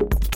you